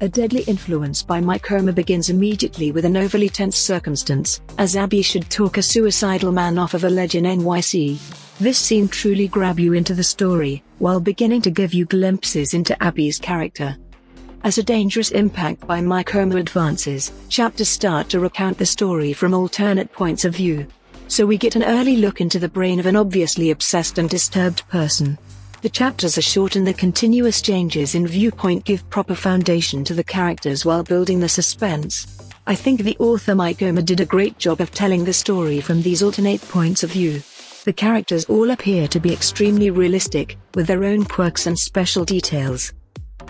A deadly influence by Mike Omer begins immediately with an overly tense circumstance, as Abby should talk a suicidal man off of a ledge in NYC. This scene truly grab you into the story, while beginning to give you glimpses into Abby's character. As a dangerous impact by Mike Omer advances, chapters start to recount the story from alternate points of view. So we get an early look into the brain of an obviously obsessed and disturbed person. The chapters are short and the continuous changes in viewpoint give proper foundation to the characters while building the suspense. I think the author Mike Omer did a great job of telling the story from these alternate points of view. The characters all appear to be extremely realistic, with their own quirks and special details.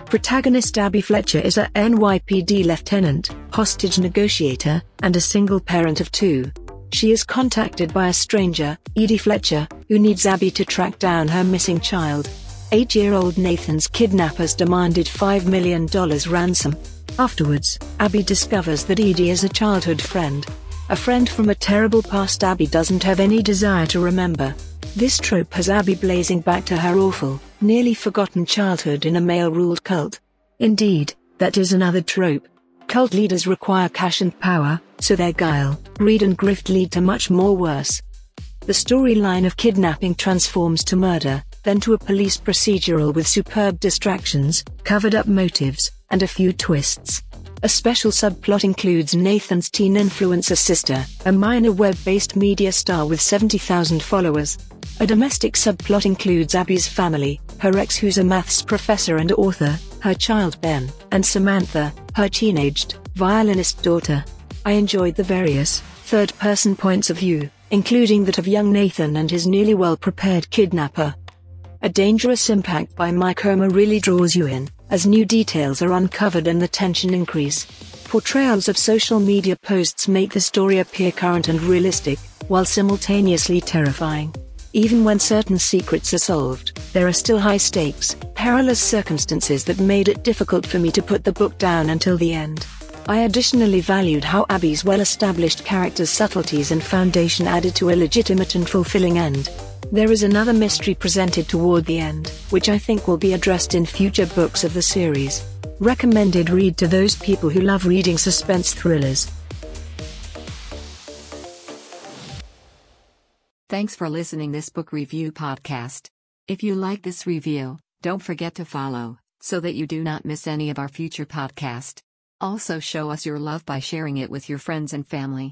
Protagonist Abby Fletcher is a NYPD lieutenant, hostage negotiator, and a single parent of two. She is contacted by a stranger, Edie Fletcher, who needs Abby to track down her missing child. Eight-year-old Nathan's kidnappers demanded $5 million ransom. Afterwards, Abby discovers that Edie is a childhood friend. A friend from a terrible past Abby doesn't have any desire to remember. This trope has Abby blazing back to her awful, nearly forgotten childhood in a male-ruled cult. Indeed, that is another trope. Cult leaders require cash and power, so their guile, greed and grift lead to much more worse. The storyline of kidnapping transforms to murder, then to a police procedural with superb distractions, covered-up motives, and a few twists. A special subplot includes Nathan's teen influencer sister, a minor web-based media star with 70,000 followers. A domestic subplot includes Abby's family, her ex who's a maths professor and author, her child Ben, and Samantha, her teenaged, violinist daughter. I enjoyed the various, third-person points of view, including that of young Nathan and his nearly well-prepared kidnapper. A dangerous impact by Mike Omer really draws you in, as new details are uncovered and the tension increase. Portrayals of social media posts make the story appear current and realistic, while simultaneously terrifying. Even when certain secrets are solved, there are still high stakes, perilous circumstances that made it difficult for me to put the book down until the end. I additionally valued how Abby's well-established character's subtleties and foundation added to a legitimate and fulfilling end. There is another mystery presented toward the end, which I think will be addressed in future books of the series. Recommended read to those people who love reading suspense thrillers. Thanks for listening to this book review podcast. If you like this review, don't forget to follow so that you do not miss any of our future podcast. Also show us your love by sharing it with your friends and family.